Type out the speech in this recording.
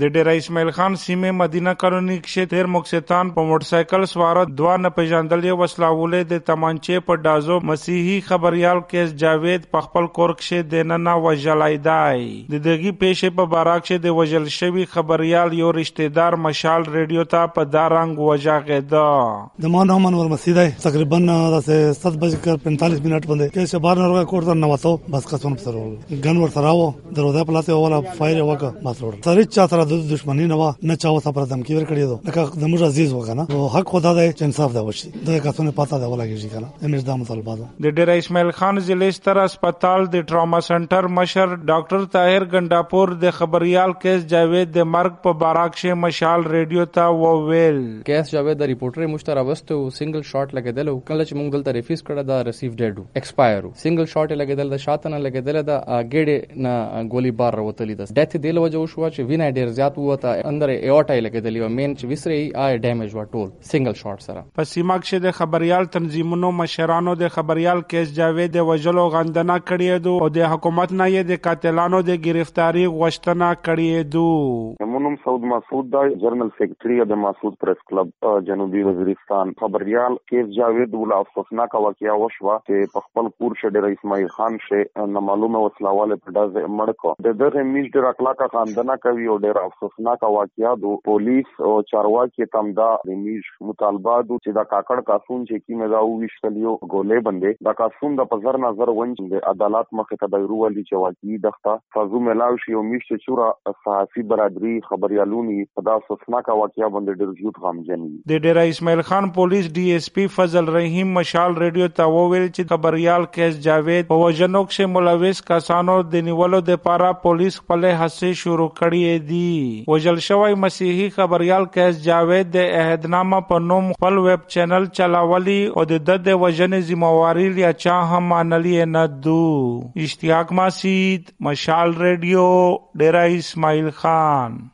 د ډیره Ismail Khan سیمه مدینه colony کې تیر مکستان په موټر سایکل سوار دوا نه پیژندل یو وسلاولې د تمانچې په ډازو مسیحي خبريال کیس جاوید په خپل کور کې د نننه وجلای دی د دغه پیښې په بارا کې د وجل شوی خبريال یو رشتہ دار مشال ریډیو ته په دارنګ وجاغه د مان رحمان ور مسجد ہے تقریباً د 7 بج کر 45 منٹ بندے۔ کہ سے باہر نہ کوڑ نہ وتو بس قسم سره ګن ور سره و دروازه پلاته ولا فایر وکړه بس ور سره چا سره د دشمنی نه و نه چا وسه پر دمکی ور کړی دو لکه د موږ عزیز وکنه او حق خدا دی چې انصاف دی وشي. د کسونه پتا دی ولګی کنه امیر دا مطالبه ده. د ډیر اسماعیل خان ضلع ستر هسپتال د ټراما سنټر مشر ډاکټر طاهر ګنداپور د خبريال کیس جاوید د مرګ په باراک شه مشال ریډیو ته و ویل کیس جاوید د ریپورټر مشتر اوستو سنگل شاٹ لګیدل کله چې موږ دلته ریفیز کړه دا receive dead expire single shot لګیدل د شاتنه لګیدل د ګډه نه ګولی بار وروتلی ده. ډیث دی له وجه شو چې وینه ډیر زیات وتا اندر ایوټای لګیدلی و مین چې وسري آی ډیمیج و ټول سنگل شاٹ سره په سیمه کې د خبريال تنظیمونو مشرانو د خبريال کیس جاوید د وجلو غندنا کړی دو او د حکومت نه یې د قاتلانو د گرفتاری غوښتنه کړی دو منم سعود مسعود دا جرنل سیکریټری د مسعود پریس کلب جنوبي وزیرستان خبريال کیس جاوید ولا افسوسناک واقعیا وشوا چې په خپل کور شه ډیر اسماعیل خان شه نه معلومه وسلاواله په داز مړکو د دغه میش ډیر اخلاق خاندنه کوي او ډیر افسوسناک واقعیا دو پولیس او چارواکي تم دا د میش مطالبه دو چې دا کاکړ قانون چې کی مزا او وشتلیو ګولې بندې دا قانون د پزر نظر ونج د عدالت مخه ته دایرو ولي چې واقعي دغه فازو ملاو شي او میش چورا صحافي برادری خبريالونی په دا افسوسناک واقعیا باندې ډیر زیات غمجن د Dera Ismail Khan police D S P Fazal Rahim Mashaal radio ته وویل چې خبريال کیس جاوید په وجنو کې ملوث کسانو د نیولو د پارا پولیس خپل هڅې شروع کړې دي وجل شوی مسیحي خبريال کیس جاوید د عہدنامه په نوم خپل ویب چینل چلاولی او د د وجنې ذمہواری لیا چا هم مانلی نه دو۔ اشتیاق ماسید مشال ریډیو ډیرا اسماعیل خان۔